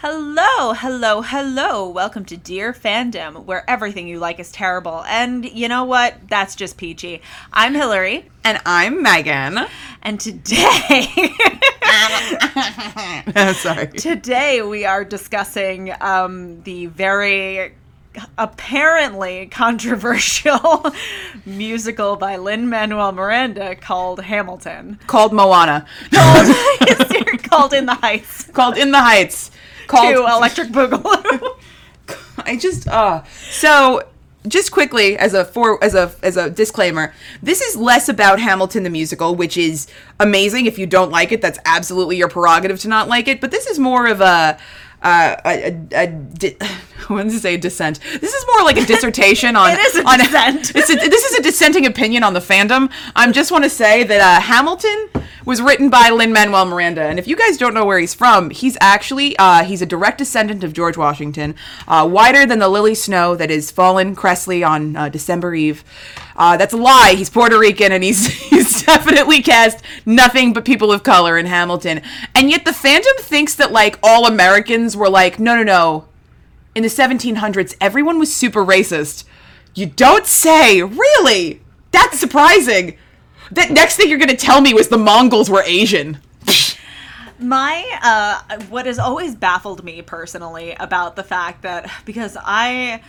Hello, hello, hello. Welcome to Dear Fandom, where everything you like is terrible. And you know what? That's just peachy. I'm Hillary. And I'm Megan. And today. Sorry. Today we are discussing um, the very apparently controversial musical by Lin Manuel Miranda called Hamilton. Called Moana. Called, called In the Heights. Called In the Heights. Called to Electric Boogaloo. I just uh so just quickly as a for as a as a disclaimer, this is less about Hamilton the musical, which is amazing. If you don't like it, that's absolutely your prerogative to not like it. But this is more of a uh, a, a, a di- I to say dissent. This is more like a dissertation on. It is a on, dissent. It's a, this is a dissenting opinion on the fandom. I just want to say that uh, Hamilton was written by Lin Manuel Miranda, and if you guys don't know where he's from, he's actually uh, he's a direct descendant of George Washington, uh, whiter than the lily snow that is fallen Cressley on uh, December Eve. Uh, that's a lie. He's Puerto Rican, and he's he's definitely cast nothing but people of color in Hamilton. And yet the fandom thinks that like all Americans were like, no, no, no. In the 1700s, everyone was super racist. You don't say, really? That's surprising. That next thing you're gonna tell me was the Mongols were Asian. My uh what has always baffled me personally about the fact that because I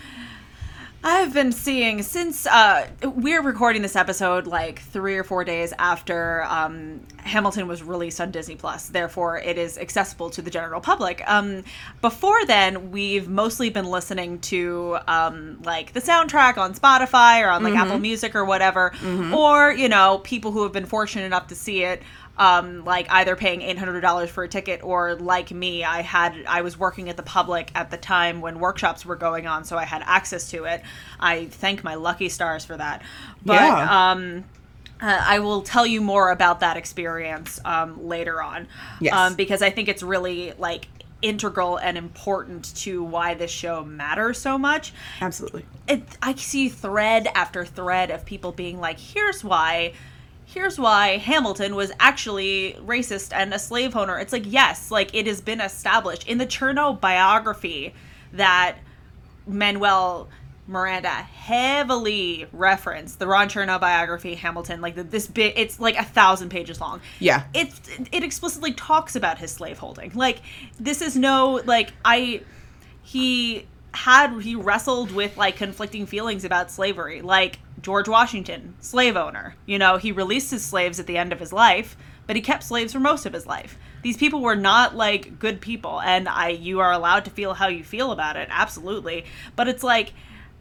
I've been seeing since uh, we're recording this episode like three or four days after um, Hamilton was released on Disney Plus. Therefore, it is accessible to the general public. Um, before then, we've mostly been listening to um, like the soundtrack on Spotify or on like Apple Music or whatever, or you know people who have been fortunate enough to see it um, like either paying eight hundred dollars for a ticket or like me, I had I was working at the public at the time when workshops were going on, so I had access to it. I thank my lucky stars for that. But Yeah. um, uh, I will tell you more about that experience um, later on. Yes. Um, because I think it's really like integral and important to why this show matters so much Absolutely. it, I see thread after thread of people being like, here's why. Here's why Hamilton was actually racist and a slave owner. It's like, yes, like it has been established in the Chernow biography that Manuel Miranda heavily referenced the Ron Chernow biography, Hamilton, like the, this bit, it's like a thousand pages long. Yeah. It, it explicitly talks about his slaveholding. Like, this is no, like, I, he had he wrestled with like conflicting feelings about slavery like george washington slave owner. You know he released his slaves at the end of his life but he kept slaves for most of his life. These people were not like good people and i you are allowed to feel how you feel about it absolutely. But it's like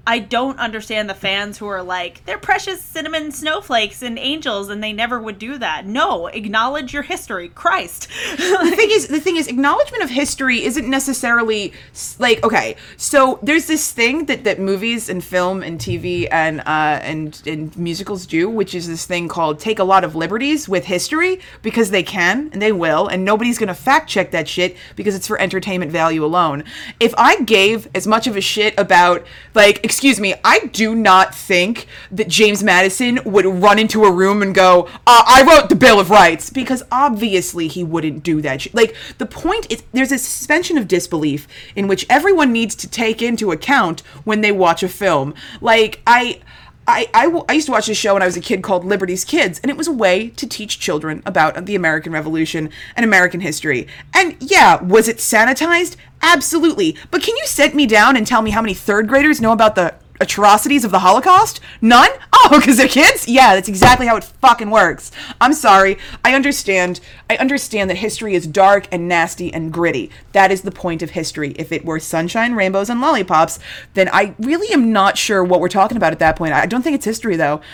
I don't understand the fans who are like, they're precious cinnamon snowflakes and angels, and they never would do that. No, acknowledge your history. Christ. the thing is the thing is acknowledgement of history isn't necessarily like okay so there's this thing that that movies and film and tv and uh and and musicals do which is this thing called take a lot of liberties with history because they can and they will and nobody's gonna fact check that shit because it's for entertainment value alone if i gave as much of a shit about like excuse me i do not think that james madison would run into a room and go uh, i wrote the bill of rights because obviously he wouldn't do that like the point is there's a suspension of disbelief in which everyone needs to take into account when they watch a film. Like i I, I, I used to watch this show when I was a kid called Liberty's Kids, and it was a way to teach children about the American Revolution and American history. And yeah, was it sanitized? Absolutely. But can you set me down and tell me how many third graders know about the atrocities of the Holocaust? None? Oh, because they're kids? Yeah, that's exactly how it fucking works. I'm sorry. I understand. I understand that history is dark and nasty and gritty. That is the point of history. If it were sunshine, rainbows, and lollipops, then I really am not sure what we're talking about at that point. I don't think it's history, though.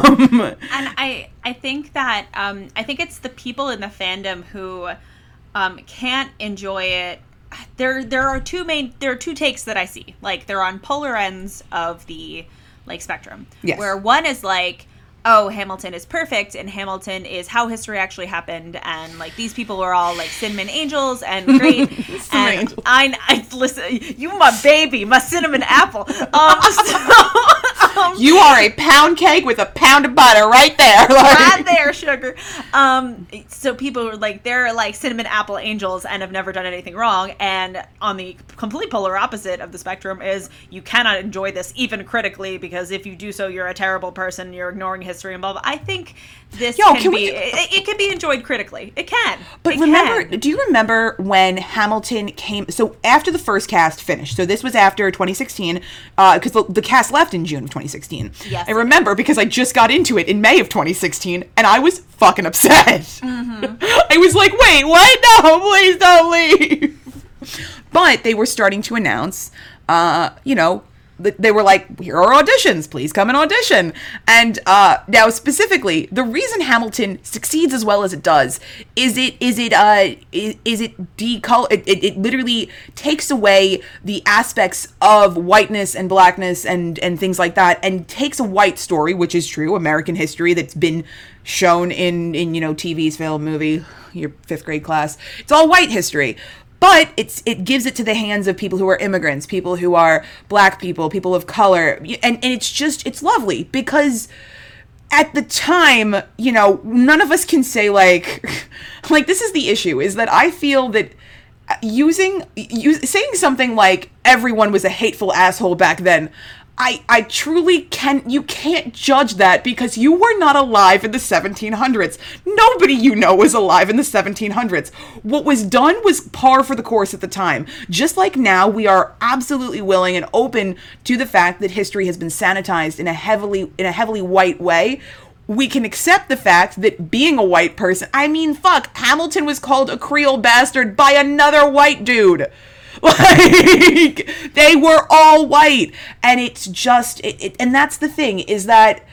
Um, and I I think that um, I think it's the people in the fandom who um, can't enjoy it. There there are two main there are two takes that I see. Like they're on polar ends of the like spectrum. Yes. Where one is like oh Hamilton is perfect and Hamilton is how history actually happened and like these people are all like cinnamon angels and great and angels. I, I listen you my baby my cinnamon apple um so, Um, you are a pound cake with a pound of butter right there. Like- right there, sugar. Um, so people are like they're like cinnamon apple angels and have never done anything wrong. And on the complete polar opposite of the spectrum is you cannot enjoy this even critically because if you do so, you're a terrible person. You're ignoring history and blah blah. I think this Yo, can, can be we- it, it can be enjoyed critically. It can. But It remember, can. do you remember when Hamilton came? So after the first cast finished, so this was after 2016, because the, the cast left in June of 2016. Yes. I remember because I just got into it in May of 2016, and I was fucking upset. Mm-hmm. I was like, wait, what? No, please don't leave. But they were starting to announce, uh, you know, they were like, here are auditions, please come and audition. And uh, now specifically, the reason Hamilton succeeds as well as it does is it is it uh is, is it decolor it, it, it literally takes away the aspects of whiteness and blackness and and things like that and takes a white story, which is true, American history that's been shown in in you know TV's film movie your fifth grade class. It's all white history but it's it gives it to the hands of people who are immigrants people who are black people people of color. And, and it's just it's lovely because at the time you know none of us can say like like this is the issue is that i feel that uh, using use, saying something like everyone was a hateful asshole back then I, I truly can you can't judge that because you were not alive in the 1700s. Nobody you know was alive in the 1700s. What was done was par for the course at the time. Just like now we are absolutely willing and open to the fact that history has been sanitized in a heavily in a heavily white way we can accept the fact that being a white person, I mean, fuck, Hamilton was called a Creole bastard by another white dude. Like, they were all white. And it's just, it, it, and that's the thing, is that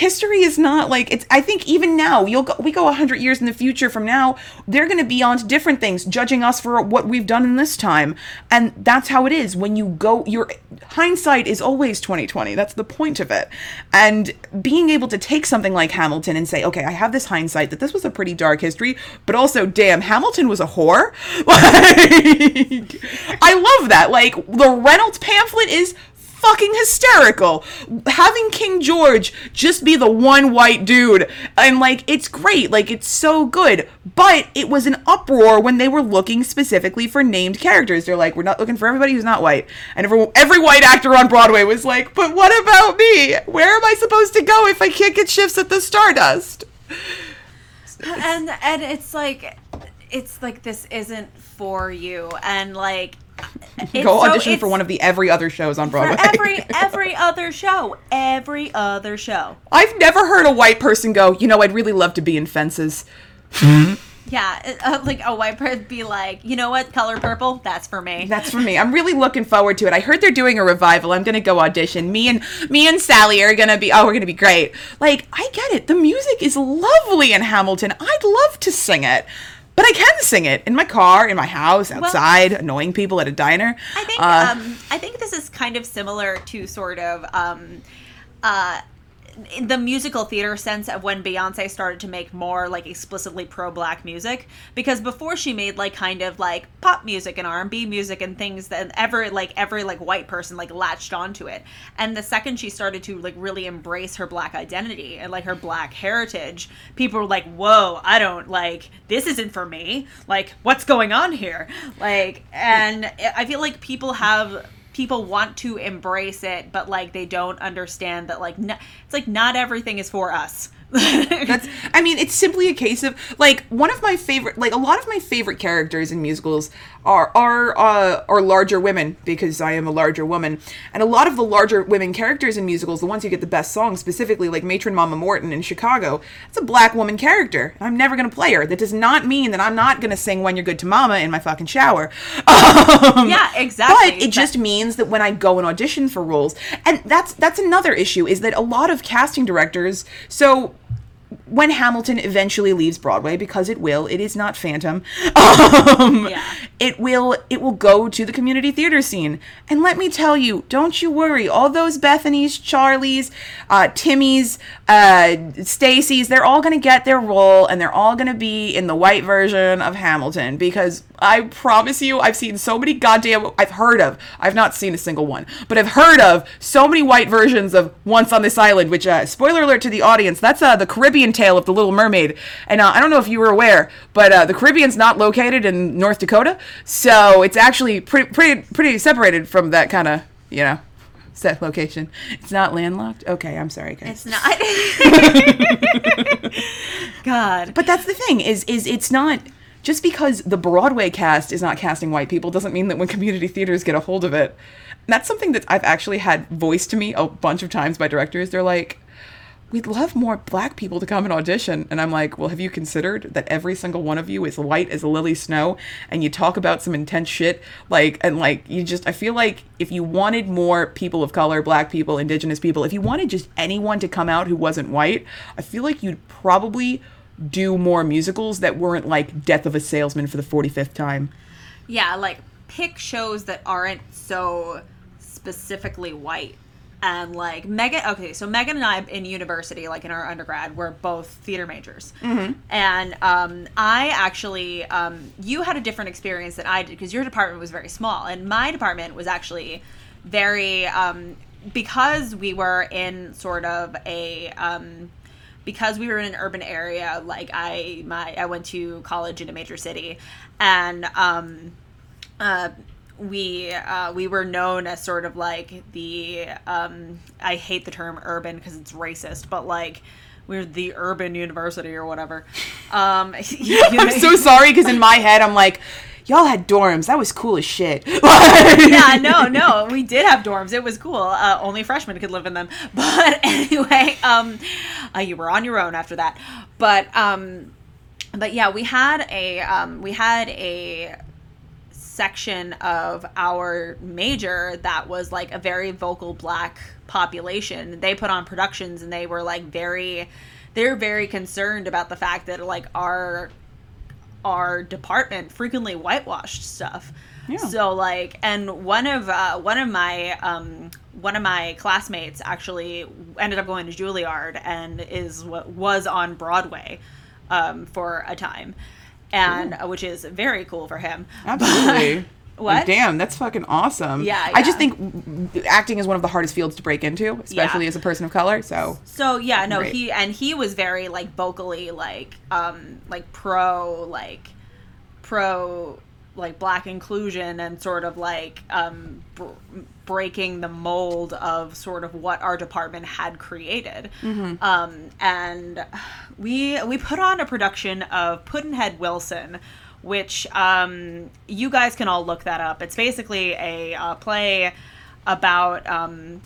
history is not like it's i think even now you'll go we go 100 years in the future from now they're going to be on to different things judging us for what we've done in this time. And that's how it is. When you go your hindsight is always 2020 that's the point of it. And being able to take something like hamilton and say okay i have this hindsight that this was a pretty dark history but also damn hamilton was a whore. Like i love that. Like the reynolds pamphlet is fucking hysterical. Having King George just be the one white dude and like it's great, like it's so good. But it was an uproar when they were looking specifically for named characters. They're like, we're not looking for everybody who's not white. And every every white actor on Broadway was like, but what about me? Where am I supposed to go if I can't get shifts at the Stardust? and and it's like it's like this isn't for you and like Go so- audition for one of the every other shows on Broadway. every every other show every other show I've never heard a white person go, you know, I'd really love to be in fences. yeah uh, like a white person be like you know what color purple that's for me That's for me. I'm really looking forward to it. I heard they're doing a revival. I'm gonna go audition. Me and me and Sally are gonna be. Oh, we're gonna be great. Like I get it. The music is lovely in Hamilton. I'd love to sing it, but I can sing it in my car, in my house, outside, annoying people at a diner. I think Uh, um, I think this is kind of similar to sort of um, uh, in the musical theater sense of when Beyonce started to make more like explicitly pro-black music. Because before she made like kind of like pop music and R&B music and things that every like every like white person like latched onto it. And the second she started to like really embrace her black identity and like her black heritage people were like whoa I don't like this isn't for me. Like what's going on here? Like and I feel like people have people want to embrace it but like they don't understand that like it's like not everything is for us. That's I mean, it's simply a case of like one of my favorite like a lot of my favorite characters in musicals are are uh are larger women because I am a larger woman. And a lot of the larger women characters in musicals, the ones who get the best songs, specifically like Matron Mama Morton in Chicago, it's a black woman character. I'm never gonna play her. That does not mean that I'm not gonna sing When You're Good to Mama in my fucking shower. Um, yeah exactly but it just means that when I go and audition for roles, and that's that's another issue is that a lot of casting directors. So when Hamilton eventually leaves Broadway, because it will, it is not Phantom. Um, Yeah. It will it will go to the community theater scene. And let me tell you, don't you worry. All those Bethany's, Charlie's, uh, Timmy's, uh, Stacy's, they're all gonna get their role and they're all gonna be in the white version of Hamilton because I promise you, I've seen so many goddamn I've heard of. I've not seen a single one, but I've heard of so many white versions of Once on This Island, which uh, spoiler alert to the audience, that's uh, the Caribbean tale of the Little Mermaid. And uh, I don't know if you were aware, but uh, the Caribbean's not located in North Dakota, so it's actually pretty pretty pretty separated from that kind of you know set location. It's not landlocked. Okay, I'm sorry, guys. It's not. God. But that's the thing is is it's not just because the Broadway cast is not casting white people doesn't mean that when community theaters get a hold of it. That's something that I've actually had voiced to me a bunch of times by directors. They're like, "We'd love more black people to come and audition." And I'm like, "Well, have you considered that every single one of you is white as a Lily Snow and you talk about some intense shit like and like you just I feel like if you wanted more people of color, black people, indigenous people, if you wanted just anyone to come out who wasn't white, I feel like you'd probably do more musicals that weren't like Death of a Salesman for the 45th time. Yeah, like pick shows that aren't so specifically white. And like Megan, okay, so Megan and I in university, like in our undergrad, were both theater majors. Mm-hmm. And um, I actually, um, you had a different experience than I did because your department was very small, and my department was actually very um, because we were in sort of a um, because we were in an urban area like i my i went to college in a major city and um uh we uh, we were known as sort of like the um, I hate the term urban because it's racist, but like we're the urban university or whatever. Um, I'm so sorry because in my head I'm like, y'all had dorms. That was cool as shit. yeah, no, no, we did have dorms. It was cool. Uh, only freshmen could live in them. But anyway, um, uh, you were on your own after that. But um, but yeah, we had a um, we had a section of our major that was like a very vocal black population. They put on productions and they were like very they're very concerned about the fact that like our our department frequently whitewashed stuff. Yeah. So like and one of uh, one of my um, one of my classmates actually ended up going to Juilliard and is what was on Broadway um, for a time. And uh, which is very cool for him. Absolutely. What? Damn, that's fucking awesome. Yeah, I just think acting is one of the hardest fields to break into, especially Yeah. as a person of color. So So yeah, no, Right. he and he was very like vocally like um like pro like pro like black inclusion and sort of like um br- breaking the mold of sort of what our department had created. Um and we we put on a production of Pudd'nhead Wilson which um you guys can all look that up. It's basically a uh, play about um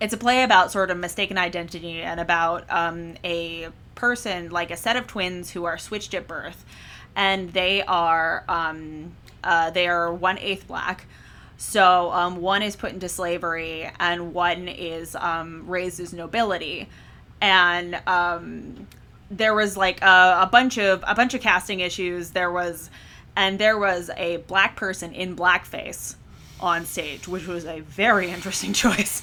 it's a play about sort of mistaken identity and about um, a person like a set of twins who are switched at birth and they are um, uh, they are one eighth black so um, one is put into slavery and one is um, raised as nobility and um, there was like a, a bunch of a bunch of casting issues there was and there was a black person in blackface on stage which was a very interesting choice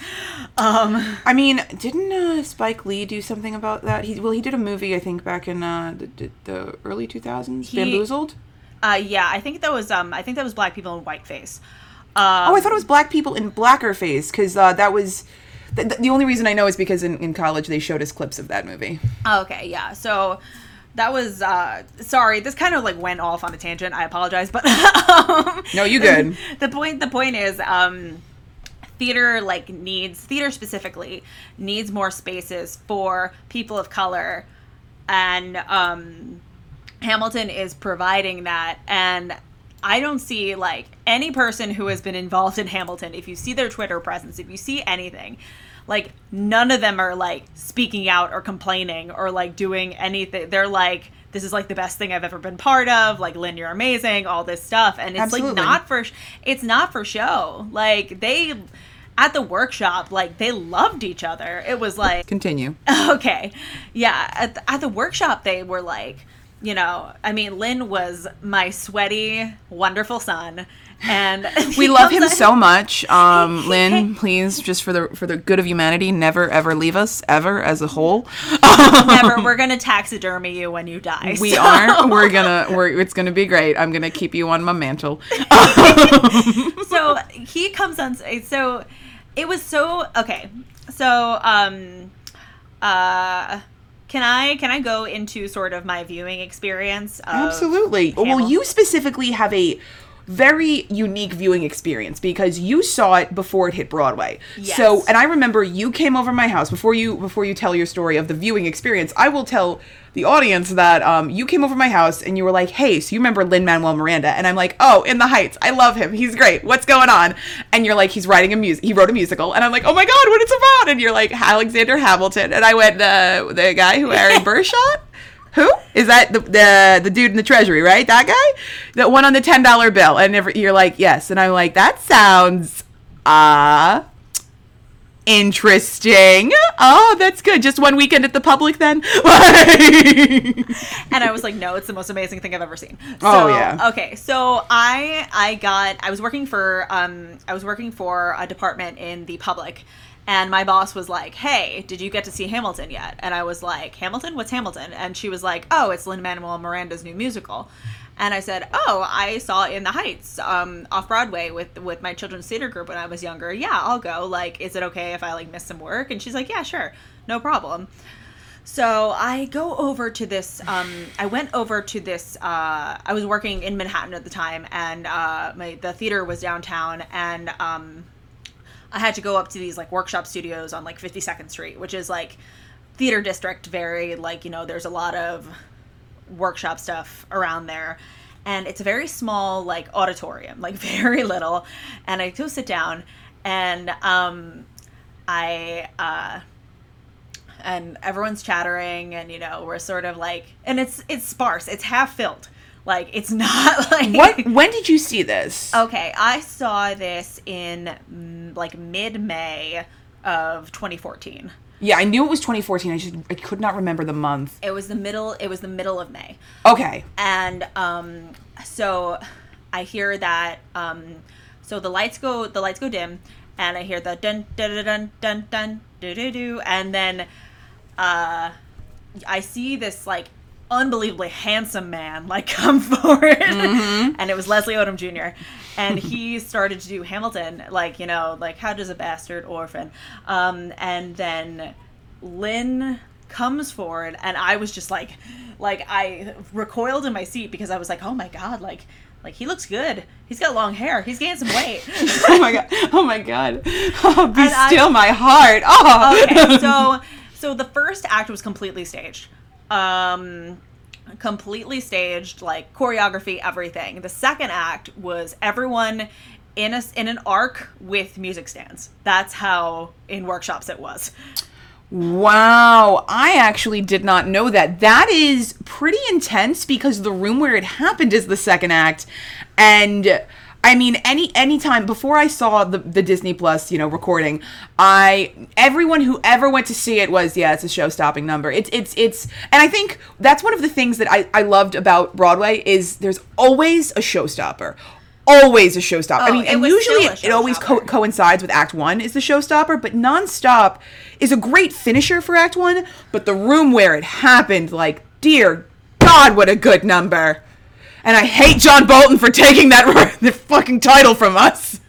um I mean, didn't uh, Spike Lee do something about that? He well, he did a movie I think back in uh, the, the, the early 2000s, Bamboozled. Uh yeah i think that was um i think that was black people in whiteface um Oh, I thought it was black people in blacker face because uh, that was. The, the only reason I know is because in, in college they showed us clips of that movie. okay yeah so that was uh sorry this kind of like went off on a tangent i apologize but um, No, you good. the point the point is um theater like needs theater specifically needs more spaces for people of color and um hamilton is providing that and i don't see like any person who has been involved in hamilton if you see their twitter presence if you see anything like none of them are like speaking out or complaining or like doing anything they're like this is like the best thing i've ever been part of like lin you're amazing all this stuff and it's Absolutely. like not for sh- it's not for show like they at the workshop, like they loved each other. It was like Continue. okay, yeah. At the, at the workshop, they were like, you know, I mean, Lin was my sweaty, wonderful son, and We love him so much. Um, Lin, please, just for the for the good of humanity, never ever leave us ever as a whole. Never. We're gonna taxidermy you when you die. We so- are. We're gonna. We're. It's gonna be great. I'm gonna keep you on my mantle. so he comes on so it was so okay so um uh can i can i go into sort of my viewing experience Absolutely. Well, you specifically have a very unique viewing experience because you saw it before it hit Broadway. Yes. So, and I remember you came over my house before you before you tell your story of the viewing experience. I will tell the audience that um, you came over my house and you were like, "Hey, so you remember Lin Manuel Miranda?" And I'm like, "Oh, In the Heights. I love him. He's great. What's going on?" And you're like, "He's writing a music. He wrote a musical." And I'm like, "Oh my god, what it's about?" And you're like, "Alexander Hamilton." And I went, uh, "The guy who Aaron Burr shot." Who is that? The, the the dude in the treasury, right? That guy, that one on the ten dollar bill. And every, you're like, yes. And I'm like, that sounds uh interesting. Oh, that's good. Just one weekend at the public then. and i was like no it's the most amazing thing i've ever seen so, Oh, yeah. okay so i i got i was working for um i was working for a department in the public and my boss was like hey did you get to see hamilton yet and i was like hamilton what's hamilton and she was like oh it's lin manuel miranda's new musical and I said, "Oh, I saw in the Heights, um, off Broadway with with my children's theater group when I was younger. Yeah, I'll go. Like, is it okay if I like miss some work?" And she's like, "Yeah, sure, no problem." So I go over to this. Um, I went over to this. Uh, I was working in Manhattan at the time, and uh, my the theater was downtown, and um, I had to go up to these like workshop studios on like 52nd Street, which is like theater district. Very like you know, there's a lot of workshop stuff around there. And it's a very small, like, auditorium, like, very little. And I go sit down, and um, I, uh, and everyone's chattering, and, you know, we're sort of like, and it's, it's sparse, it's half filled. Like, it's not like. what? When did you see this? Okay, I saw this in, mm, like, mid May of 2014. Yeah, I knew it was 2014. I just I could not remember the month. It was the middle, it was the middle of May. Okay. and um so i hear that um so the lights go the lights go dim and i hear the dun dun dun dun dun dun do do do and then uh i see this like unbelievably handsome man like come forward and it was leslie odom jr and he started to do hamilton like you know like how does a bastard orphan um and then Lynn comes forward and I was just like like I recoiled in my seat because I was like, "Oh my god, like like he looks good. He's got long hair. He's gained some weight." Oh my god. Oh my god. Oh, be And I- still my heart. Oh. okay, so so the first act was completely staged. Um completely staged, like choreography, everything. The second act was everyone in a in an arc with music stands. That's how in workshops it was. Wow, I actually did not know that. That is pretty intense because the room where it happened is the second act, and I mean, any anytime before I saw the the Disney Plus, you know, recording, I everyone who ever went to see it was yeah, it's a show stopping number. It's it's it's, and I think that's one of the things that I I loved about Broadway is there's always a showstopper. Always a showstopper. I Oh, mean, and usually it, it always co- coincides with Act One is the showstopper, but nonstop is a great finisher for Act One. But the room where it happened, like, dear God, what a good number! And I hate John Bolton for taking that the fucking title from us.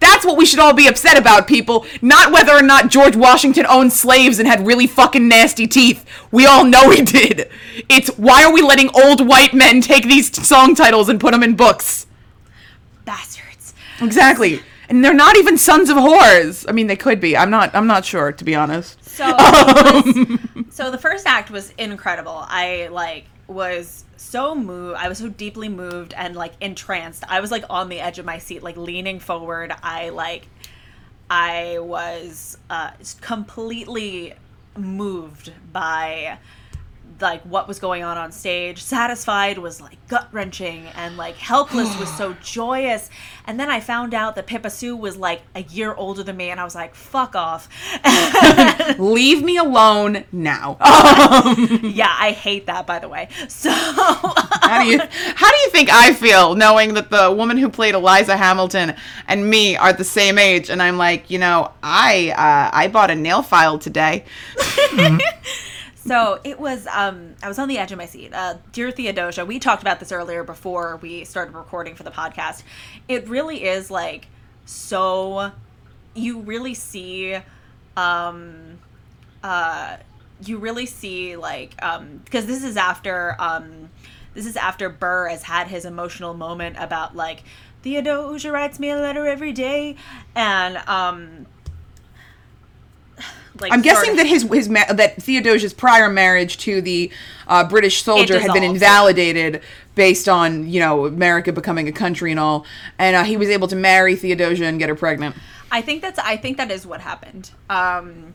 That's what we should all be upset about, people. Not whether or not George Washington owned slaves and had really fucking nasty teeth. We all know he did. It's why are we letting old white men take these song titles and put them in books? Bastards. Exactly. And they're not even sons of whores. I mean, they could be. I'm not. I'm not sure, to be honest. So, um, it was- so the first act was incredible. I like was so moved. I was so deeply moved and like entranced. I was like on the edge of my seat, like leaning forward. I like, I was uh, completely moved by like what was going on on stage. Satisfied was like gut wrenching, and like Helpless was so joyous. And then I found out that Pippa Soo was like a year older than me, and I was like, "Fuck off." Leave me alone now. yeah, I hate that. By the way, so how do you how do you think I feel knowing that the woman who played Eliza Hamilton and me are the same age? And I'm like, you know, I uh, I bought a nail file today. So it was. Um, I was on the edge of my seat. Uh, Dear Theodosia, we talked about this earlier before we started recording for the podcast. It really is like so. You really see, um, uh, you really see like um, because this is after um, this is after Burr has had his emotional moment about like Theodosia writes me a letter every day, and um, like I'm guessing that his his ma- that Theodosia's prior marriage to the uh, British soldier had been invalidated based on you know America becoming a country and all, and uh, he was able to marry Theodosia and get her pregnant. I think that's I think that is what happened. Um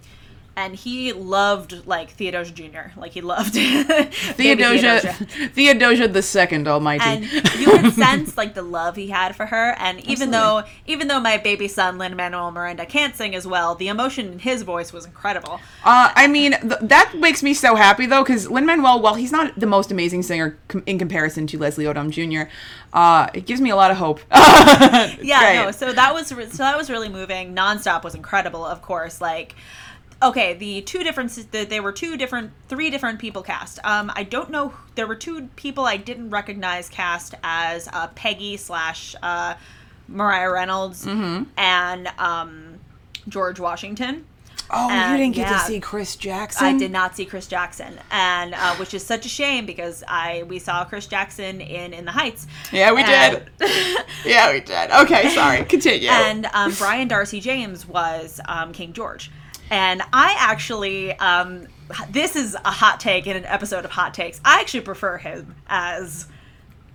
and he loved like Theodosia Jr. Like he loved Theodosia, Theodosia the Second Almighty. And you could sense like the love he had for her. And even though even though my baby son Lin Manuel Miranda can't sing as well, the emotion in his voice was incredible. Uh, I mean, th- that makes me so happy though, because Lin Manuel, while he's not the most amazing singer com- in comparison to Leslie Odom Jr., uh, it gives me a lot of hope. yeah no so that was re- so that was really moving nonstop was incredible of course like okay the two differences that there were two different three different people cast um i don't know there were two people i didn't recognize cast as uh, peggy slash uh mariah reynolds Mm-hmm. and um george washington Oh, And, you didn't get yeah. to see Chris Jackson. I did not see Chris Jackson, and uh, which is such a shame because I we saw Chris Jackson in In the Heights. Yeah, we And- did. yeah, we did. Okay, sorry. Continue. and um, Brian Darcy James was um, King George. And I actually, um, this is a hot take in an episode of Hot Takes. I actually prefer him as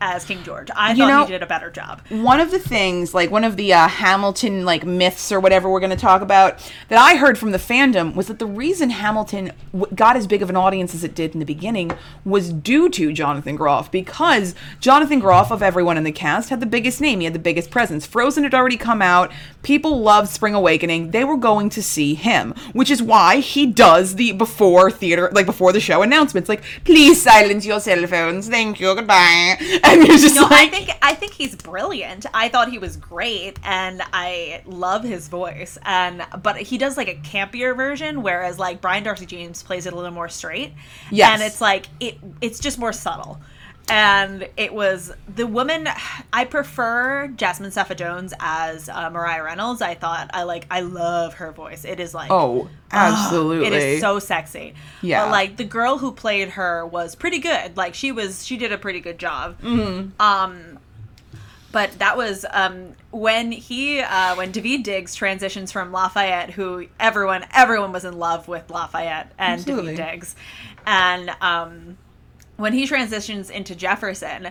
as King George. I thought know- he did a better job. one of the things, like one of the uh, Hamilton like myths or whatever we're going to talk about, that I heard from the fandom was that the reason Hamilton w- got as big of an audience as it did in the beginning was due to Jonathan Groff because Jonathan Groff of everyone in the cast had the biggest name, he had the biggest presence. Frozen had already come out, people loved Spring Awakening, they were going to see him, which is why he does the before theater, like before the show announcements, like please silence your cell phones, thank you, goodbye, and you're just No, like. I think I think he's brilliant. I thought he was great, and I love his voice. And but he does like a campier version, whereas like Brian Darcy James plays it a little more straight. Yes. and it's like it it's just more subtle. And it was the woman. I prefer Jasmine Cephas Jones as uh, Mariah Reynolds. I thought I like. I love her voice. It is like Oh, absolutely. it is so sexy. Yeah. But like the girl who played her was pretty good. Like she was she did a pretty good job. Mm-hmm. Um but that was um when he uh when David Diggs transitions from Lafayette, who everyone everyone was in love with Lafayette and Absolutely. David Diggs. And um when he transitions into Jefferson,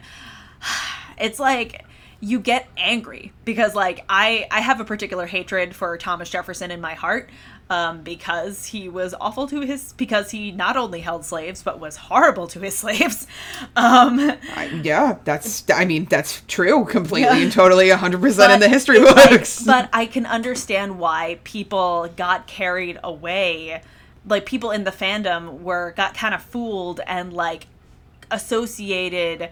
it's like you get angry because like I I have a particular hatred for Thomas Jefferson in my heart um, because he was awful to his because he not only held slaves but was horrible to his slaves. Um, I- yeah, that's. I mean, that's true, completely Yeah. and totally, hundred percent in the history it's like- books. but I can understand why people got carried away. Like people in the fandom were got kind of fooled and like associated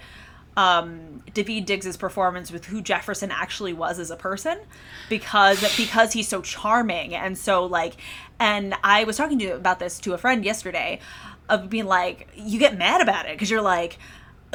um David Diggs's performance with who Jefferson actually was as a person because because he's so charming. And so like and I was talking to you about this to a friend yesterday of being like you get mad about it because you're like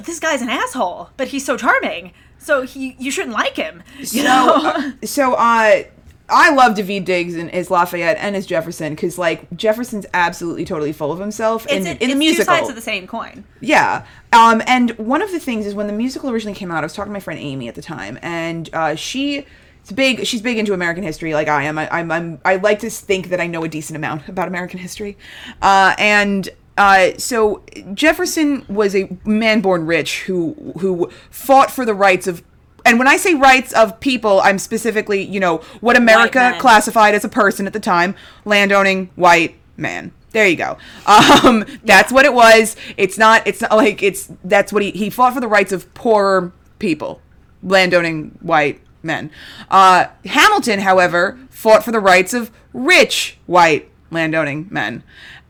this guy's an asshole but he's so charming. So he you shouldn't like him. You so, know? uh, so uh, I love David Diggs and as Lafayette and as Jefferson because like Jefferson's absolutely totally full of himself in, it's, in the musical. two sides of the same coin. Yeah. Um, and one of the things is when the musical originally came out, I was talking to my friend Amy at the time, and uh, she. It's big. She's big into American history, like I am. I, I'm, I'm. I like to think that I know a decent amount about American history, uh, and uh, so Jefferson was a man born rich who who fought for the rights of. And when I say rights of people, I'm specifically, you know, what America classified as a person at the time, landowning white man. There you go. Um, that's what it was. It's not. It's not like it's. That's what he he fought for the rights of poor people, landowning white men. Uh, Hamilton, however, fought for the rights of rich white landowning men.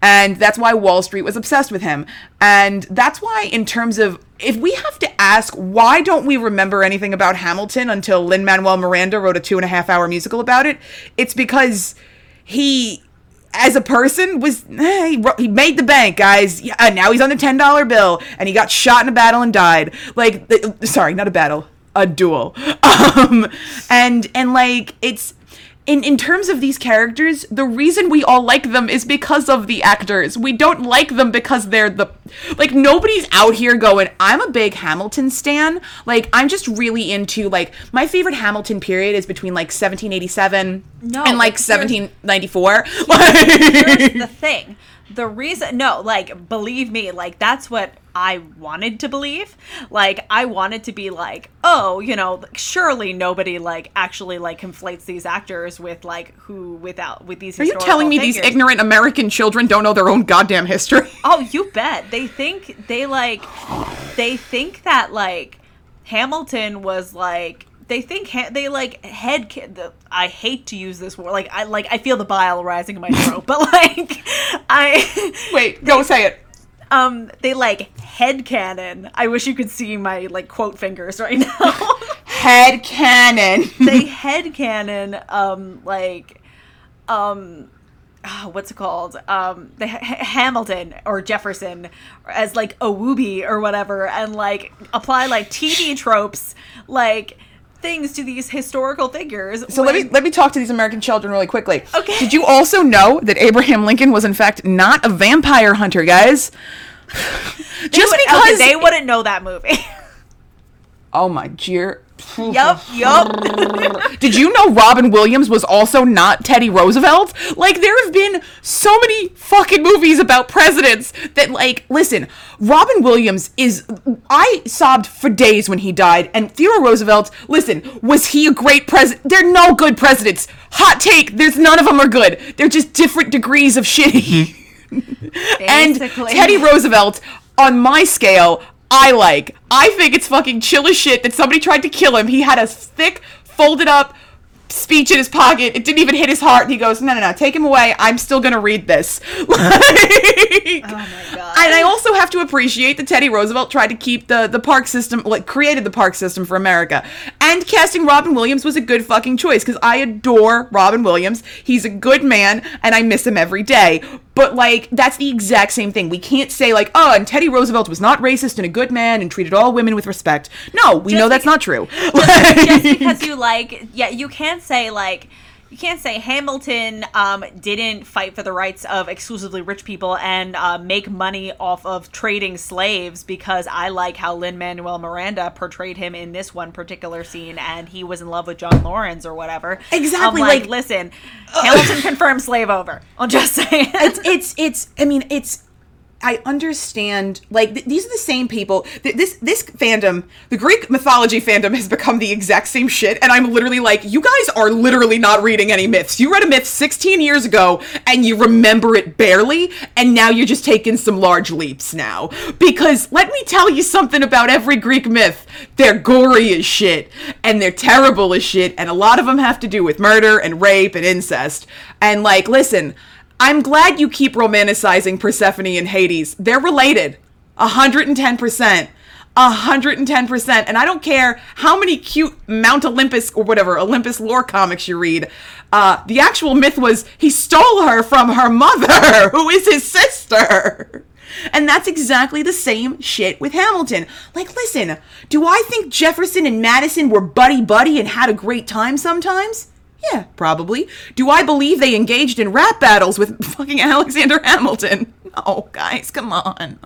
And that's why Wall Street was obsessed with him. And that's why, in terms of if we have to ask, why don't we remember anything about Hamilton until Lin Manuel Miranda wrote a two and a half hour musical about it? It's because he as a person was eh, he, he made the bank guys. Yeah, now he's on the $10 bill and he got shot in a battle and died. Like the, sorry not a battle a duel. Um and and like it's in in terms of these characters the reason we all like them is because of the actors. We don't like them because they're the like nobody's out here going i'm a big hamilton stan. Like i'm just really into like my favorite hamilton period is between like 1787 No, and like but here's- 1794 Here's the thing. The reason, no, like, believe me, like, that's what I wanted to believe. Like, I wanted to be like, oh, you know, surely nobody, like, actually, like, conflates these actors with, like, who, without, with these Are you telling me these ignorant American children don't know their own goddamn history? Oh, you bet. They think, they, like, they think that, like, Hamilton was, like, they think ha- they like head ca- the, I hate to use this word like I like I feel the bile rising in my throat but like I Wait, go say it. Um they like head canon. I wish you could see my like quote fingers right now. Head canon. they head canon um like um ah, what's it called? Um the H- hamilton or jefferson as like a woobie or whatever and like apply like tv tropes like things to these historical figures So let me let me talk to these American children really quickly. Okay. Did you also know that Abraham Lincoln was in fact not a vampire hunter, guys? Just because they wouldn't know that movie Oh my dear. Yup yup Did you know Robin Williams was also not Teddy Roosevelt? Like, there have been so many fucking movies about presidents that, like, listen, Robin Williams is. I sobbed for days when he died, and Theodore Roosevelt, listen, was he a great president? They're no good presidents. Hot take, there's none of them are good. They're just different degrees of shitty. Mm-hmm. and Teddy Roosevelt, on my scale, I like. I think it's fucking chill as shit that somebody tried to kill him. He had a thick, folded up speech in his pocket. It didn't even hit his heart. And he goes, No, no, no, take him away. I'm still gonna read this. Like, oh my god and I also have to appreciate that Teddy Roosevelt tried to keep the, the park system, like created the park system for America. And casting Robin Williams was a good fucking choice because I adore Robin Williams. He's a good man and I miss him every day. But like, that's the exact same thing. We can't say like, oh, and Teddy Roosevelt was not racist and a good man and treated all women with respect. No, we know that's not true. just because you like yeah you can't say like you can't say Hamilton um, didn't fight for the rights of exclusively rich people and uh, make money off of trading slaves because I like how Lin Manuel Miranda portrayed him in this one particular scene and he was in love with John Laurens or whatever. Exactly, I'm like, like- listen, Hamilton confirmed slave over. I'm just saying. it's it's it's i mean it's i understand like th- these are the same people th- this this fandom the greek mythology fandom has become the exact same shit and i'm literally like you guys are literally not reading any myths. You read a myth 16 years ago and you remember it barely and now you're just taking some large leaps now. Because let me tell you something about every greek myth. They're gory as shit and they're terrible as shit and a lot of them have to do with murder and rape and incest. And like listen I'm glad you keep romanticizing Persephone and Hades. They're related. 110%. 110%. And I don't care how many cute Mount Olympus or whatever, Olympus lore comics you read. Uh, the actual myth was he stole her from her mother, who is his sister. And that's exactly the same shit with Hamilton. Like, listen, do I think Jefferson and Madison were buddy buddy and had a great time sometimes? Yeah, probably. Do I believe they engaged in rap battles with fucking Alexander Hamilton? No, guys, come on.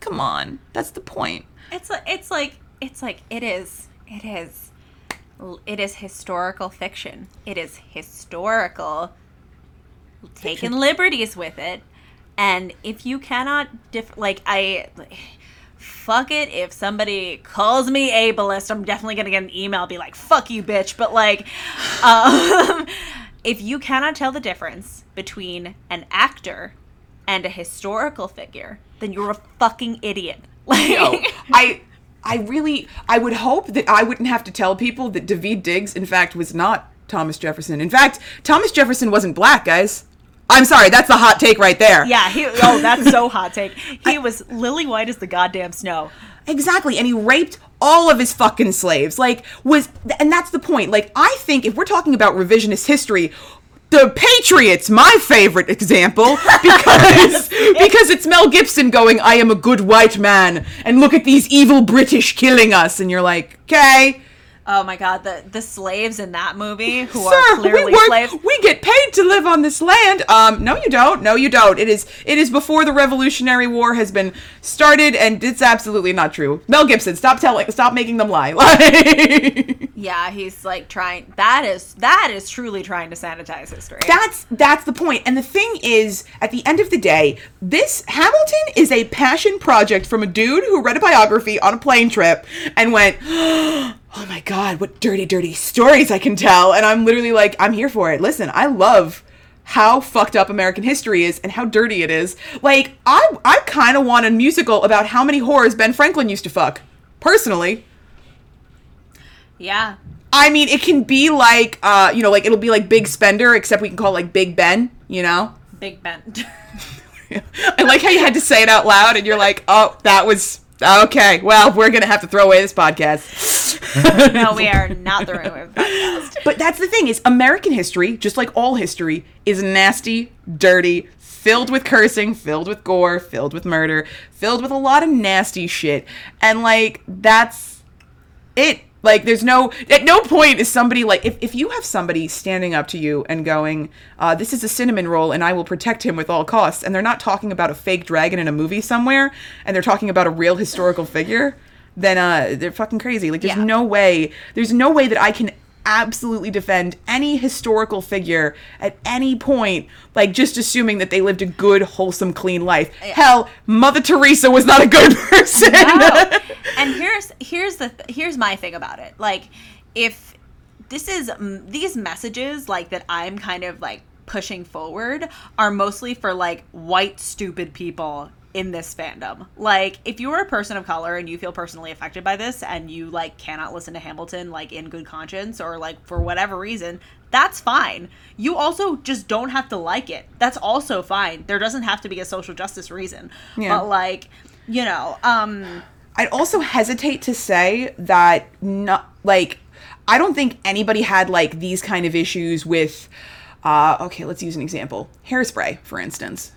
Come on. That's the point. It's like it's like it's like it is it is it is historical fiction. It is historical taking liberties with it. And if you cannot dif- like I fuck it if somebody calls me ableist, I'm definitely to get an email be like fuck you bitch, but like um if you cannot tell the difference between an actor and a historical figure, then you're a fucking idiot. Like, No, I I really I would hope that I wouldn't have to tell people that David Diggs in fact was not Thomas Jefferson. In fact, Thomas Jefferson wasn't black, guys. I'm sorry, that's the hot take right there. yeah, he, oh, that's so hot take. He was lily white as the goddamn snow. Exactly, and he raped all of his fucking slaves. Like was and that's the point. Like I think if we're talking about revisionist history, the Patriots, my favorite example, because because it's Mel Gibson going, "I am a good white man," and look at these evil British killing us, and you're like, "Okay, Oh my god, the the slaves in that movie who sir, are clearly we work, slaves. we get paid to live on this land." Um, no, you don't. No, you don't. It is it is before the Revolutionary War has been started, and it's absolutely not true. Mel Gibson, stop telling, stop making them lie. Yeah, he's like trying. That is that is truly trying to sanitize history. that's that's the point. point and the thing is at the end of the day this hamilton is a passion project from a dude who read a biography on a plane trip and went oh my god what dirty dirty stories i can tell and i'm literally like i'm here for it listen i love how fucked up American history is and how dirty it is. Like, I I kind of want a musical about how many whores Ben Franklin used to fuck. Personally, yeah, I mean, it can be like, uh, you know, like it'll be like Big Spender, except we can call it like Big Ben, you know? Big Ben. I like how you had to say it out loud and you're like, oh, that was okay. Well, we're going to have to throw away this podcast. no, we are not throwing away the podcast. But that's the thing is American history, just like all history, is nasty, dirty, filled with cursing, filled with gore, filled with murder, filled with a lot of nasty shit. And like that's it. Like there's no at no point is somebody like if, if you have somebody standing up to you and going, uh, this is a cinnamon roll and I will protect him with all costs, and they're not talking about a fake dragon in a movie somewhere, and they're talking about a real historical figure, then uh they're fucking crazy. Like there's Yeah. no way there's no way that I can absolutely defend any historical figure at any point like just assuming that they lived a good wholesome clean life hell mother teresa was not a good person No. And here's here's the here's my thing about it. Like, if this is these messages like that, I'm kind of like pushing forward are mostly for like white stupid people in this fandom. Like, if you're a person of color and you feel personally affected by this and you like cannot listen to Hamilton like in good conscience or like for whatever reason, that's fine. You also just don't have to like it. That's also fine. There doesn't have to be a social justice reason. Yeah. But like, you know, um I'd also hesitate to say that not like I don't think anybody had like these kind of issues with uh okay, let's use an example. Hairspray, for instance.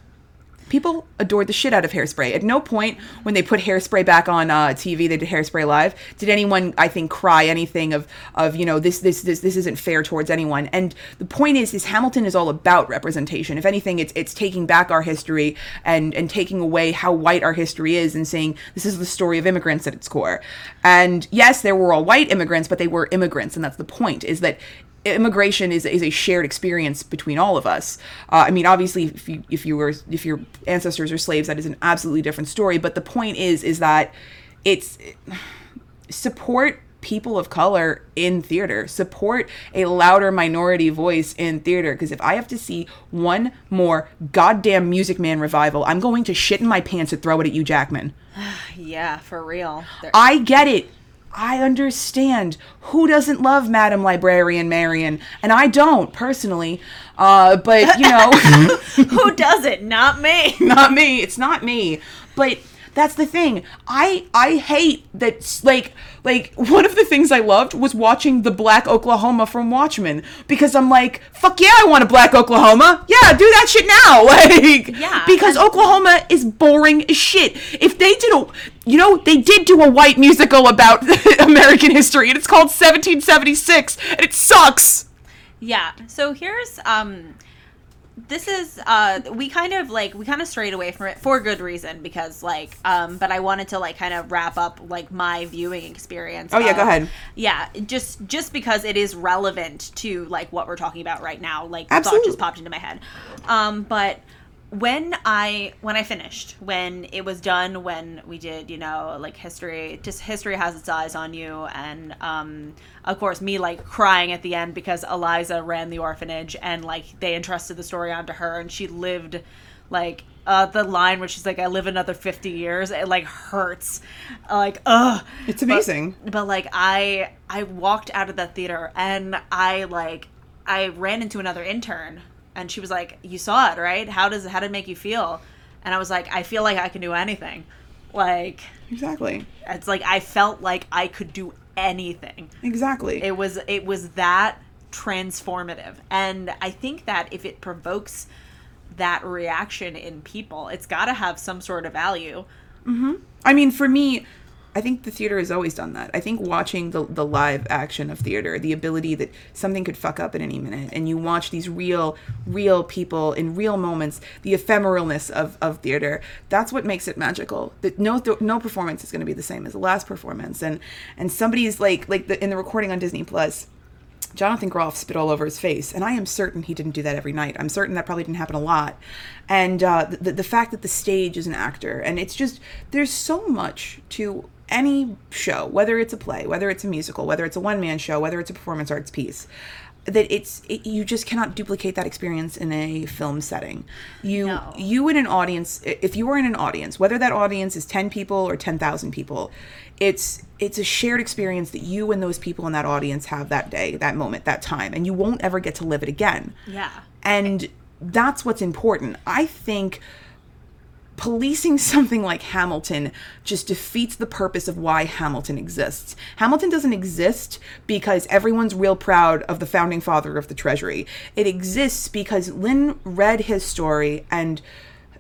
People adored the shit out of Hairspray. At no point when they put Hairspray back on uh, TV, they did Hairspray live. Did anyone, I think, cry anything of of you know this this this this isn't fair towards anyone? And the point is, is Hamilton is all about representation. If anything, it's it's taking back our history and and taking away how white our history is and saying this is the story of immigrants at its core. And yes, there were all white immigrants, but they were immigrants, and that's the point. Is that immigration is, is a shared experience between all of us. Uh, I mean, obviously, if you if you were if your ancestors are slaves, that is an absolutely different story. But the point is, is that it's support people of color in theater support a louder minority voice in theater because if i have to see one more goddamn music man revival i'm going to shit in my pants and throw it at you jackman Yeah, for real. There- I get it. I understand. Who doesn't love Madam Librarian Marion? And I don't personally. Uh, but you know, Who does it? Not me. not me. It's not me. But that's the thing. I I hate that. Like like one of the things I loved was watching the Black Oklahoma from Watchmen because I'm like, fuck yeah, I want a Black Oklahoma. Yeah, do that shit now. Like Yeah, because Oklahoma is boring as shit. If they did a, you know, they did do a white musical about American history, and it's called 1776, and it sucks. Yeah. So here's um this is uh we kind of like we kind of strayed away from it for good reason because like um but I wanted to like kind of wrap up like my viewing experience. Oh, yeah, of- go ahead. Yeah, just just because it is relevant to like what we're talking about right now. Like the thought Absolutely. just popped into my head. Um but when I when I finished, when it was done, when we did, you know, like history, just history has its eyes on you, and um, of course, me like crying at the end because Eliza ran the orphanage and like they entrusted the story onto her, and she lived Like uh, the line where she's like, "I live another fifty years," it like hurts. Like, ugh. It's amazing. But, but like, I I walked out of that theater and I like I ran into another intern and she was like, "You saw it, right? How does how did it make you feel?" And I was like, "I feel like I can do anything." Like exactly. it's like I felt like I could do anything. Exactly. It was it was that transformative. And I think that if it provokes that reaction in people, it's got to have some sort of value. Mm-hmm. I mean, for me, I think the theater has always done that. I think watching the, the live action of theater, the ability that something could fuck up at any minute, and you watch these real, real people in real moments, the ephemeralness of, of theater, that's what makes it magical. That no no performance is going to be the same as the last performance, and and somebody's like like the, in the recording on Disney Plus. Jonathan Groff spit all over his face, and I am certain he didn't do that every night. I'm certain that probably didn't happen a lot. And uh, the, the fact that the stage is an actor, and it's just, there's so much to any show, whether it's a play, whether it's a musical, whether it's a one man show, whether it's a performance arts piece. That it's it, you just cannot duplicate that experience in a film setting. You No. you in an audience, if you are in an audience, whether that audience is ten people or ten thousand people, it's it's a shared experience that you and those people in that audience have that day, that moment, that time, and you won't ever get to live it again. Yeah. And that's what's important. I think policing something like Hamilton just defeats the purpose of why Hamilton exists. Hamilton doesn't exist because everyone's real proud of the founding father of the Treasury. It exists because Lin read his story and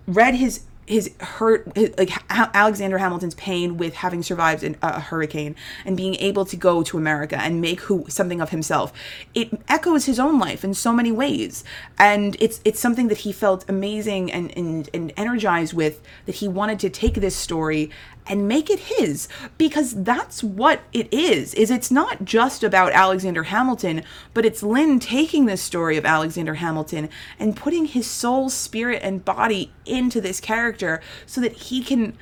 read his his hurt his, like Alexander Hamilton's pain with having survived an, a hurricane and being able to go to America and make who something of himself. It echoes his own life in so many ways, and it's it's something that he felt amazing and and, and energized with. That he wanted to take this story and make it his because that's what it is is it's not just about Alexander Hamilton but it's Lin taking this story of Alexander Hamilton and putting his soul spirit and body into this character so that he can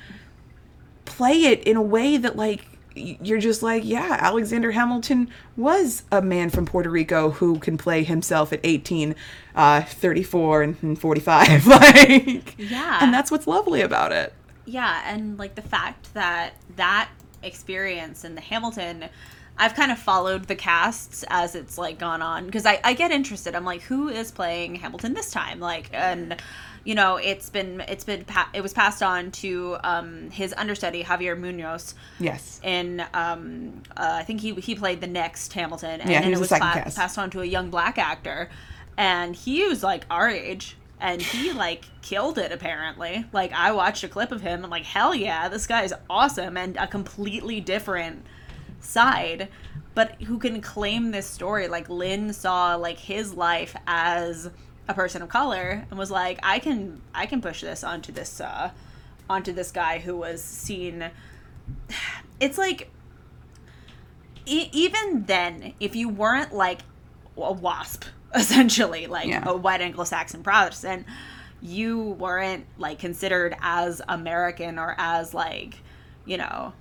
play it in a way that like you're just like yeah Alexander Hamilton was a man from Puerto Rico who can play himself at 18 uh 34 and, and 45 like Yeah. and that's what's lovely about it Yeah, and like the fact that that experience in the Hamilton, I've kind of followed the casts as it's like gone on because I, I get interested. I'm like, who is playing Hamilton this time? Like, and you know, it's been it's been pa- it was passed on to um, his understudy Javier Munoz. yes In um, uh, I think he he played the next Hamilton, and Yeah, then it was was the second pa- cast. passed on to a young black actor, and he was like our age, and he like killed it. Apparently, like I watched a clip of him, I'm like, hell yeah, this guy is awesome, and a completely different side. But who can claim this story? Like Lin saw like his life as a person of color and was like, I can I can push this onto this uh onto this guy who was seen it's like e- even then if you weren't like a wasp essentially like Yeah. a white anglo-saxon protestant you weren't like considered as american or as like you know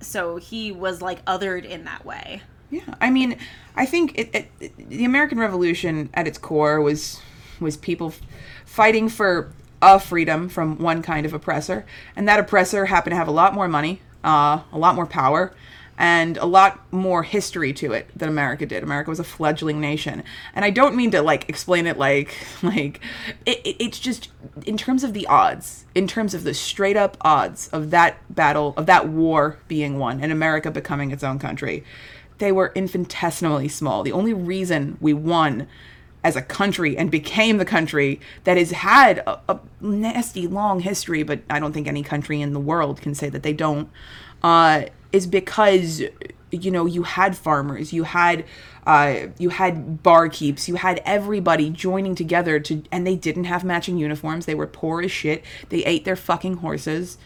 so he was like othered in that way Yeah, I mean, I think it, it, it- the American Revolution at its core was was people f- fighting for a freedom from one kind of oppressor, and that oppressor happened to have a lot more money, uh, a lot more power, and a lot more history to it than America did. America was a fledgling nation, and I don't mean to like explain it like like it, it, it's just in terms of the odds, in terms of the straight up odds of that battle of that war being won and America becoming its own country they were infinitesimally small. The only reason we won as a country and became the country that has had a, a nasty long history, but I don't think any country in the world can say that they don't, uh, is because you know you had farmers, you had uh, you had barkeeps, you had everybody joining together to, and they didn't have matching uniforms. They were poor as shit. They ate their fucking horses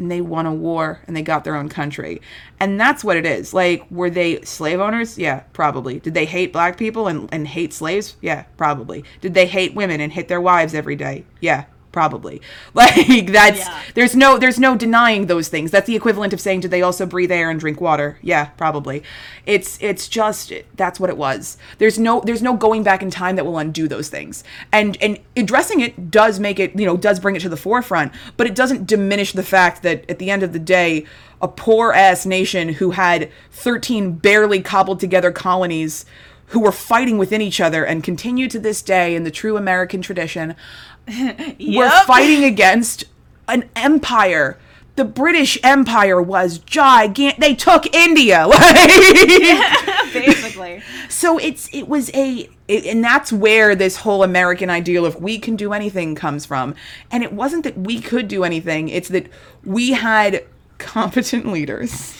and they won a war and they got their own country. And that's what it is. Like, were they slave owners? Yeah, probably. Did they hate black people and, and hate slaves? Yeah, probably. Did they hate women and hit their wives every day? Yeah, probably. Like that's Yeah. there's no there's no denying those things. That's the equivalent of saying did they also breathe air and drink water? Yeah, probably. It's it's just that's what it was. There's no there's no going back in time that will undo those things. And and addressing it does make it, you know, does bring it to the forefront, but it doesn't diminish the fact that at the end of the day a poor ass nation who had 13 barely cobbled together colonies who were fighting within each other and continue to this day in the true American tradition were Yep. fighting against an empire. The British Empire was gigantic. They took India. Basically. so it's it was a it, and that's where this whole American ideal of we can do anything comes from. And it wasn't that we could do anything; it's that we had competent leaders.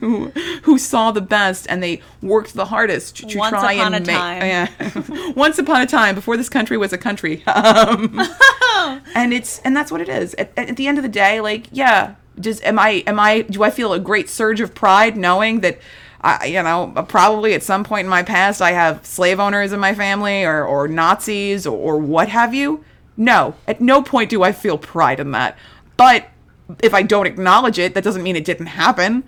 Who, who saw the best and they worked the hardest to, to Once try upon and a make time. yeah. once upon a time before this country was a country um, and it's and that's what it is at, at the end of the day like yeah does am i am i do i feel a great surge of pride knowing that I, you know, probably at some point in my past, I have slave owners in my family or, or Nazis or, or what have you. No, at no point do I feel pride in that. But if I don't acknowledge it, that doesn't mean it didn't happen.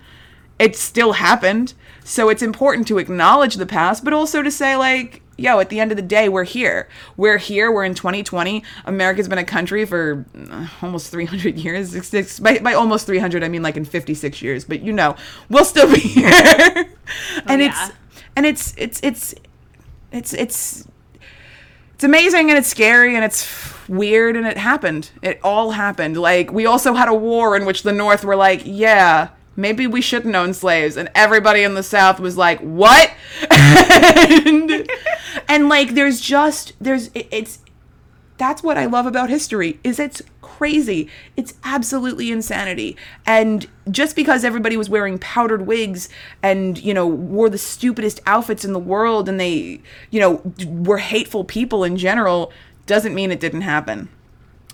It still happened. So it's important to acknowledge the past, but also to say, like, yo, at the end of the day, we're here. We're here. We're in 2020. America's been a country for uh, almost 300 years. By, by almost 300, I mean like in 56 years. But you know, we'll still be here. and yeah. it's and it's it's it's it's it's it's amazing and it's scary and it's weird and it happened. It all happened. Like we also had a war in which the North were like, yeah, maybe we shouldn't own slaves, and everybody in the South was like, what? and, and like, there's just there's it, it's that's what I love about history is it's crazy. It's absolutely insanity. And just because everybody was wearing powdered wigs and, you know, wore the stupidest outfits in the world and they, you know, were hateful people in general doesn't mean it didn't happen.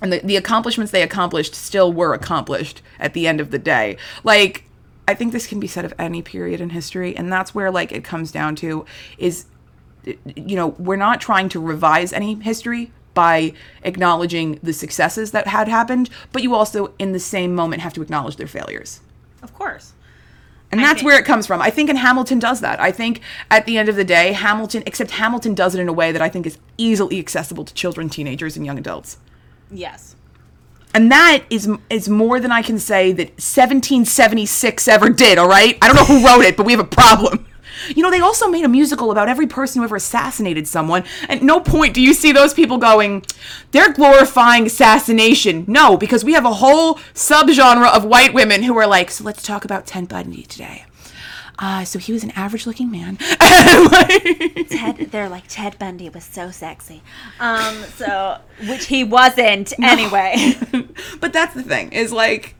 And the, the accomplishments they accomplished still were accomplished at the end of the day. Like, I think this can be said of any period in history. And that's where, like, it comes down to is you know, we're not trying to revise any history by acknowledging the successes that had happened, but you also, in the same moment, have to acknowledge their failures. Of course. And I that's think- where it comes from. I think, and Hamilton does that. I think at the end of the day, Hamilton, except Hamilton does it in a way that I think is easily accessible to children, teenagers, and young adults. Yes. And that is is more than I can say that 1776 ever did, all right? I don't know who wrote it, but we have a problem. You know, they also made a musical about every person who ever assassinated someone. At no point do you see those people going, they're glorifying assassination. No, because we have a whole subgenre of white women who are like, so let's talk about Ted Bundy today. Uh, so he was an average looking man. Like- Ted, they're like Ted Bundy was so sexy. Um, so which he wasn't anyway. but that's the thing is like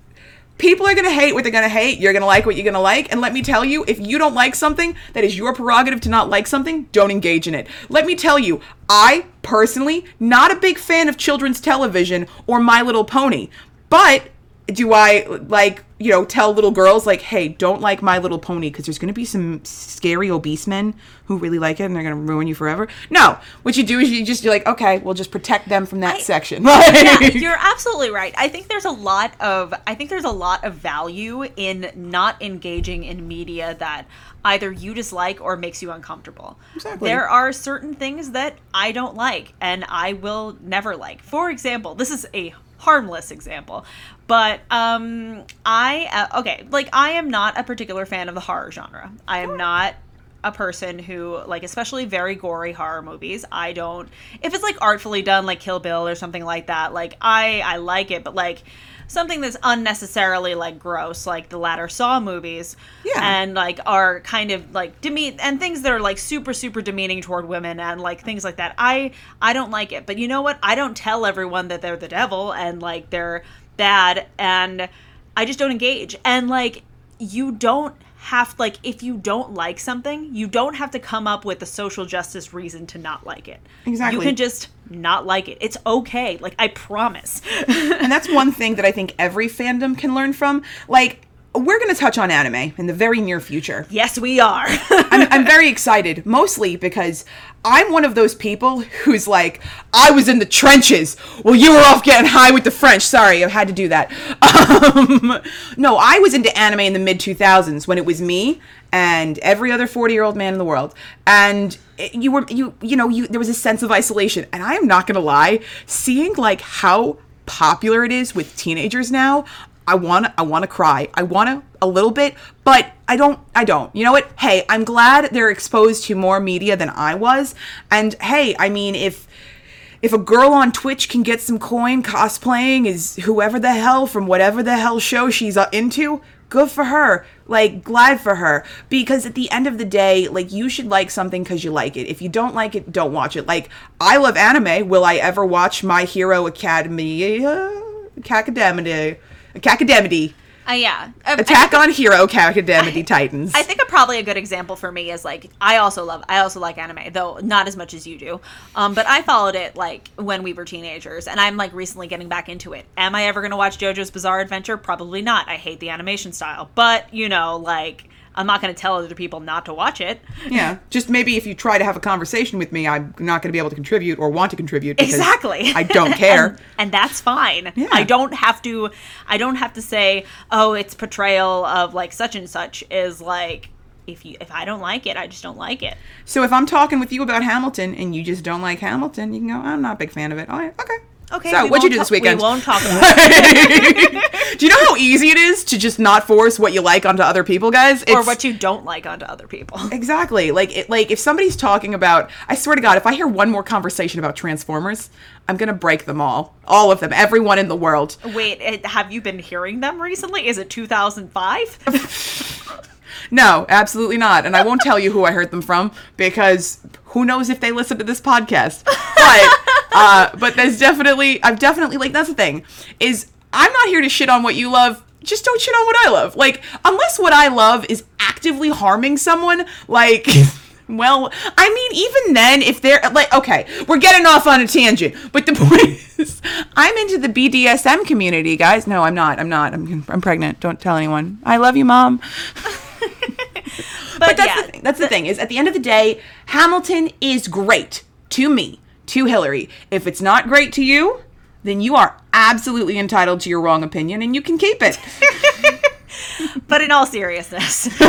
people are going to hate what they're going to hate you're going to like what you're going to like and let me tell you if you don't like something that is your prerogative to not like something don't engage in it let me tell you i personally not a big fan of children's television or my little pony but do i like you know tell little girls like hey don't like my little pony because there's going to be some scary obese men who really like it and they're going to ruin you forever no what you do is you just you're like okay we'll just protect them from that I- section yeah, you're absolutely right. I think there's a lot of I think there's a lot of value in not engaging in media that either you dislike or makes you uncomfortable. Exactly. There are certain things that I don't like and I will never like. For example, this is a harmless example, but um I uh, okay, like I am not a particular fan of the horror genre. I am not a person who like especially very gory horror movies i don't if it's like artfully done like kill bill or something like that like i i like it but like something that's unnecessarily like gross like the latter saw movies Yeah. and like are kind of like demean and things that are like super super demeaning toward women and like things like that i i don't like it but you know what i don't tell everyone that they're the devil and like they're bad and i just don't engage. And like you don't have like if you don't like something you don't have to come up with a social justice reason to not like it. Exactly. you can just not like it. It's okay. Like i promise. And that's one thing that I think every fandom can learn from. Like, we're going to touch on anime in the very near future. Yes, we are. I'm, I'm very excited, mostly because I'm one of those people who's like, I was in the trenches. Well, you were off getting high with the French. Sorry, I had to do that. Um, no, I was into anime in the mid 2000s when it was me and every other 40 year old man in the world. And you were, you, you know, you, there was a sense of isolation. And I am not going to lie, seeing like how popular it is with teenagers now, I want I want to cry. I want to a little bit, but I don't I don't. You know what? Hey, I'm glad they're exposed to more media than I was. And hey, I mean if if a girl on Twitch can get some coin cosplaying is whoever the hell from whatever the hell show she's uh, into, good for her. Like glad for her because at the end of the day, like you should like something cuz you like it. If you don't like it, don't watch it. Like I love anime. Will I ever watch My Hero Academy? Uh, Academy. Uh, yeah. I Attack on Hero Academy Titans. I think a, probably a good example for me is like I also love I also like anime though not as much as you do, um, but I followed it like when we were teenagers and I'm like recently getting back into it. Am I ever gonna watch JoJo's Bizarre Adventure? Probably not. I hate the animation style, but you know like I'm not gonna tell other people not to watch it. yeah, just maybe if you try to have a conversation with me, I'm not going to be able to contribute or want to contribute. Exactly. I don't care. and, and that's fine. Yeah. I don't have to I don't have to say, "Oh, it's portrayal of like such and such" is like if you if I don't like it, I just don't like it. so if I'm talking with you about Hamilton and you just don't like Hamilton, you can go, I'm not a big fan of it. All right, okay. Okay. So what'd you do this weekend? We won't talk about it. do you know how easy it is to just not force what you like onto other people, guys? or what you don't like onto other people. Exactly. Like it, like if somebody's talking about I swear to god if I hear one more conversation about Transformers, I'm going to break them all. All of them. Everyone in the world. Wait, eh, have you been hearing them recently? Is it 2005? No, absolutely not. And I won't tell you who I heard them from because who knows if they listen to this podcast. But uh but there's definitely I've definitely like that's the thing is I'm not here to shit on what you love. Just don't shit on what I love. Like unless what I love is actively harming someone, like well, I mean, even then, if they're like, okay, we're getting off on a tangent, but the point is, I'm into the BDSM community, guys. No, I'm not. I'm not. I'm, I'm pregnant. Don't tell anyone. I love you, mom. but, But that's yeah, the thing. That's the thing is at the end of the day, Hamilton is great to me, to Hillary. If it's not great to you, then you are absolutely entitled to your wrong opinion, and you can keep it. but in all seriousness.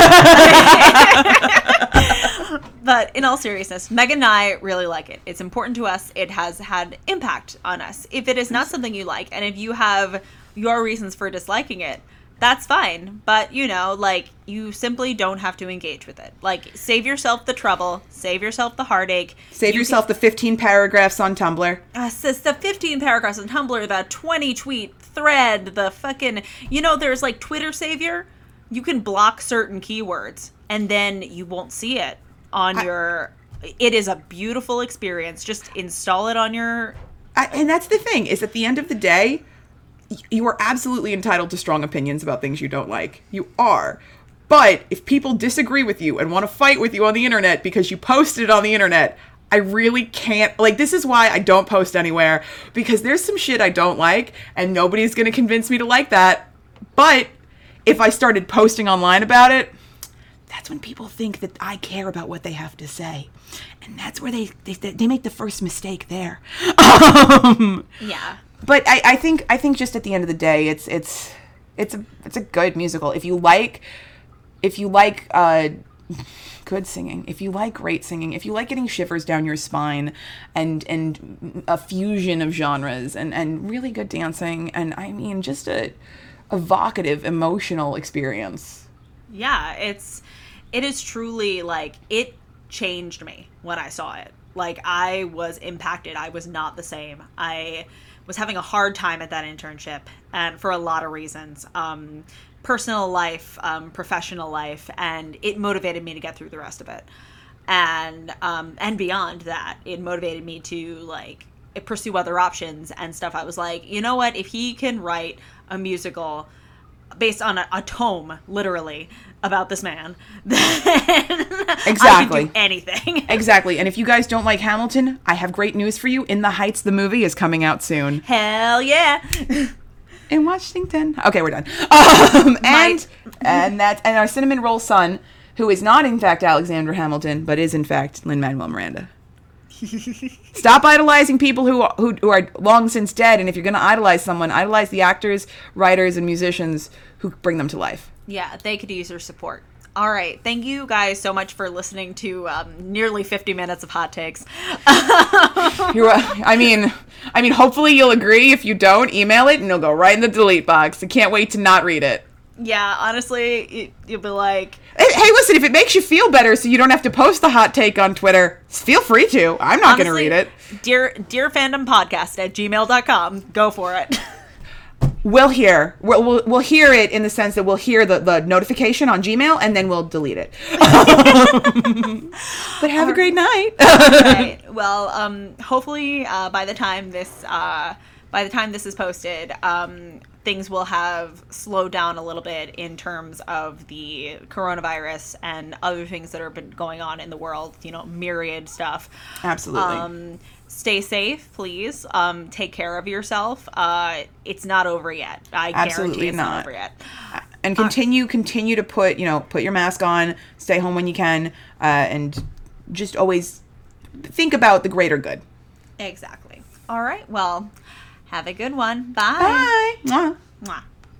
but in all seriousness, Megan and I really like it. It's important to us. It has had impact on us. If it is not something you like, and if you have your reasons for disliking it, that's fine. But you know, like you simply don't have to engage with it. Like save yourself the trouble, save yourself the heartache. Save You yourself the 15 paragraphs on Tumblr. uh, says the 15 paragraphs on Tumblr, the 20 tweet thread, the fucking, you know, there's like Twitter Savior. You can block certain keywords and then you won't see it on your. It is a beautiful experience. Just install it on your. I, and that's the thing is at the end of the day you are absolutely entitled to strong opinions about things you don't like you are but if people disagree with you and want to fight with you on the internet because you posted on the internet i really can't like this is why i don't post anywhere because there's some shit i don't like and nobody's going to convince me to like that but if i started posting online about it that's when people think that I care about what they have to say. And that's where they they, they make the first mistake there. Um, Yeah. But I, I think I think just at the end of the day, it's it's it's a it's a good musical. If you like if you like uh, good singing, if you like great singing, if you like getting shivers down your spine, and and a fusion of genres, and and really good dancing, and I mean just a evocative, emotional experience. Yeah. It's. It is truly like. It changed me when I saw it. Like, I was impacted. I was not the same. I was having a hard time at that internship, and for a lot of reasons. Um, personal life, um, professional life, and it motivated me to get through the rest of it. And um, and beyond that, it motivated me to like pursue other options and stuff. I was like, you know what? If he can write a musical based on a, a tome, literally, about this man, Exactly. anything. Exactly. And if you guys don't like Hamilton, I have great news for you. In the Heights, the movie is coming out soon. Hell yeah! In Washington. Okay, we're done. Um, and and that and our cinnamon roll son, who is not in fact Alexander Hamilton, but is in fact Lin Manuel Miranda. Stop idolizing people who, who who are long since dead, and if you're going to idolize someone, idolize the actors, writers, and musicians who bring them to life. Yeah, they could use your support. All right. Thank you guys so much for listening to um, nearly 50 minutes of hot takes. You're, I mean, I mean, hopefully you'll agree. If you don't, email it and it'll go right in the delete box. I can't wait to not read it. yeah, honestly, you'll be like, Hey, hey, listen, if it makes you feel better so you don't have to post the hot take on Twitter, feel free to. I'm not going to read it. Dear, dear fandom podcast at gmail.com. Go for it. We'll hear. We'll, we'll, we'll hear it in the sense that we'll hear the, the notification on Gmail and then we'll delete it. but have a great night. right. Well, um, hopefully uh, by the time this uh, by the time this is posted, um, things will have slowed down a little bit in terms of the coronavirus and other things that have been going on in the world. You know, myriad stuff. Absolutely. Um, stay safe, please. Um, take care of yourself. Uh, it's not over yet. I Absolutely guarantee it's not. not. over yet. and continue continue to put you know put your mask on stay home when you can uh, and just always think about the greater good Exactly. All right. Well, have a good one. Bye. bye Mwah. Mwah.